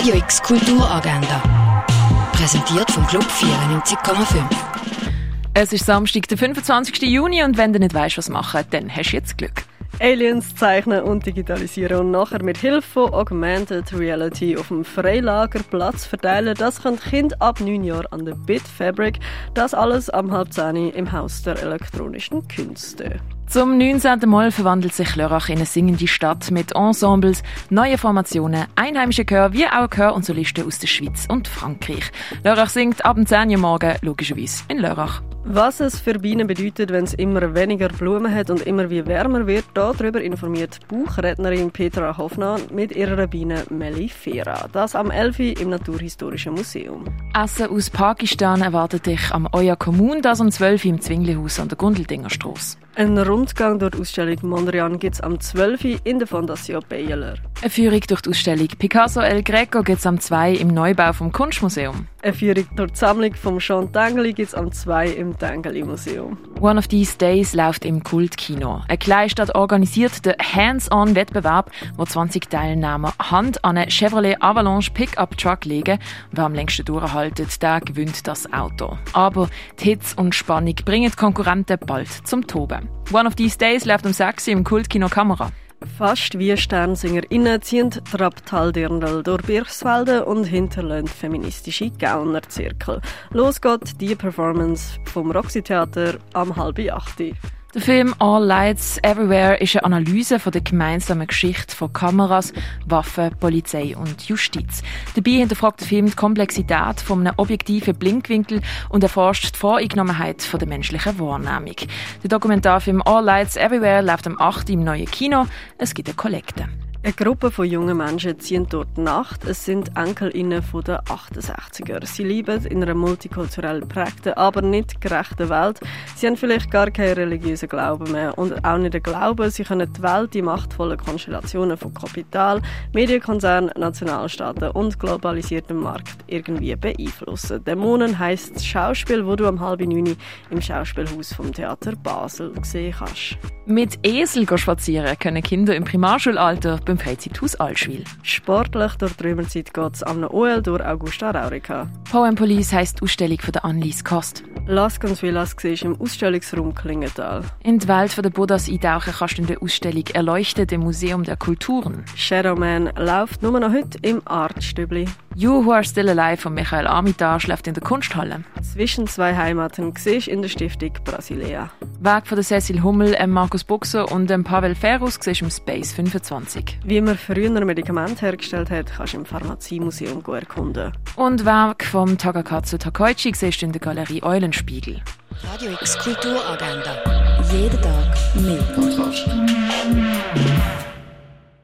Radio X Kulturagenda. Präsentiert vom Club 94,5. Es ist Samstag, der 25. Juni und wenn du nicht weißt, was machen, dann hast du jetzt Glück. Aliens zeichnen und digitalisieren und nachher mit Hilfe von Augmented Reality auf dem Freilager Platz verteilen. Das können Kinder ab 9 Jahren an der Bit Fabric. Das alles am halb 10 im Haus der elektronischen Künste. Zum 19. Mal verwandelt sich Lörrach in eine singende Stadt mit Ensembles, neuen Formationen, einheimischen Chör wie auch Chör und Solisten aus der Schweiz und Frankreich. Lörrach singt ab 10 Uhr morgen logischerweise in Lörrach. Was es für Bienen bedeutet, wenn es immer weniger Blumen hat und immer wie wärmer wird, darüber informiert Buchrednerin Petra Hoffmann mit ihrer Biene Mellifera. Das am 11. im Naturhistorischen Museum. Essen aus Pakistan erwartet dich am Oya Kommun, das am 12. im Zwinglihaus an der Gundeldinger Strasse. Ein Rundgang durch die Ausstellung Mondrian gibt es am 12. in der Fondation Baylor. Eine Führung durch die Ausstellung Picasso El Greco gibt es am 2. im Neubau vom Kunstmuseum. Eine Führung durch die Sammlung von Jean Tengeli gibt es am 2. im Tengeli Museum. One of These Days läuft im Kultkino. Eine Kleinstadt organisiert den Hands-on-Wettbewerb, wo 20 Teilnehmer Hand an einen Chevrolet Avalanche Pickup Truck legen. Wer am längsten durchhaltet, der gewinnt das Auto. Aber die Hitze und Spannung bringen die Konkurrenten bald zum Toben. One of These Days läuft um 6 Uhr im Kultkino Kamera. Fast wie SternsingerInnen ziehen Trapptal-Dirndl durch Birchswalde und hinterlassen feministische Gaunerzirkel. Los geht die Performance vom Roxy Theater am halb acht. Der Film All Lights Everywhere ist eine Analyse von der gemeinsamen Geschichte von Kameras, Waffen, Polizei und Justiz. Dabei hinterfragt der Film die Komplexität von einem objektiven Blinkwinkel und erforscht die Voreingenommenheit der menschlichen Wahrnehmung. Der Dokumentarfilm All Lights Everywhere läuft am 8. im neuen Kino. Es gibt eine Kollekte. Eine Gruppe von jungen Menschen ziehen dort Nacht. Es sind EnkelInnen von den 68er. Sie leben in einer multikulturell prägten, aber nicht gerechten Welt. Sie haben vielleicht gar keinen religiösen Glauben mehr und auch nicht den Glauben, sie können die Welt, die machtvollen Konstellationen von Kapital, Medienkonzernen, Nationalstaaten und globalisiertem Markt irgendwie beeinflussen. Dämonen heisst das Schauspiel, wo du am halben neun im Schauspielhaus vom Theater Basel sehen kannst. Mit Esel spazieren können Kinder im Primarschulalter beim Freizeithaus Allschwil. Sportlich durch die Römerzeit geht es am OL durch Augusta Raurica. Poem Police heisst die Ausstellung von der Annelies Kost. Las ganz Villas siehst im Ausstellungsraum Klingenthal. In die Welt der Buddhas eintauchen kannst du in der Ausstellung «Erleuchtet» im Museum der Kulturen. Shadowman läuft nur noch heute im Artstübli. You Who Are Still Alive von Michael Armitage läuft in der Kunsthalle. Zwischen zwei Heimaten siehst in der Stiftung Brasilea. Weg von der Cecil Hummel, Markus Buxer und Pavel Ferus siehst im Space 25. Wie man früher Medikamente hergestellt hat, kannst du im Pharmaziemuseum erkunden. Und Werk vom Takakatsu Takoichi siehst in der Galerie Eulenspiegel. Radio X Kulturagenda. Jeden Tag mehr. Kontrast.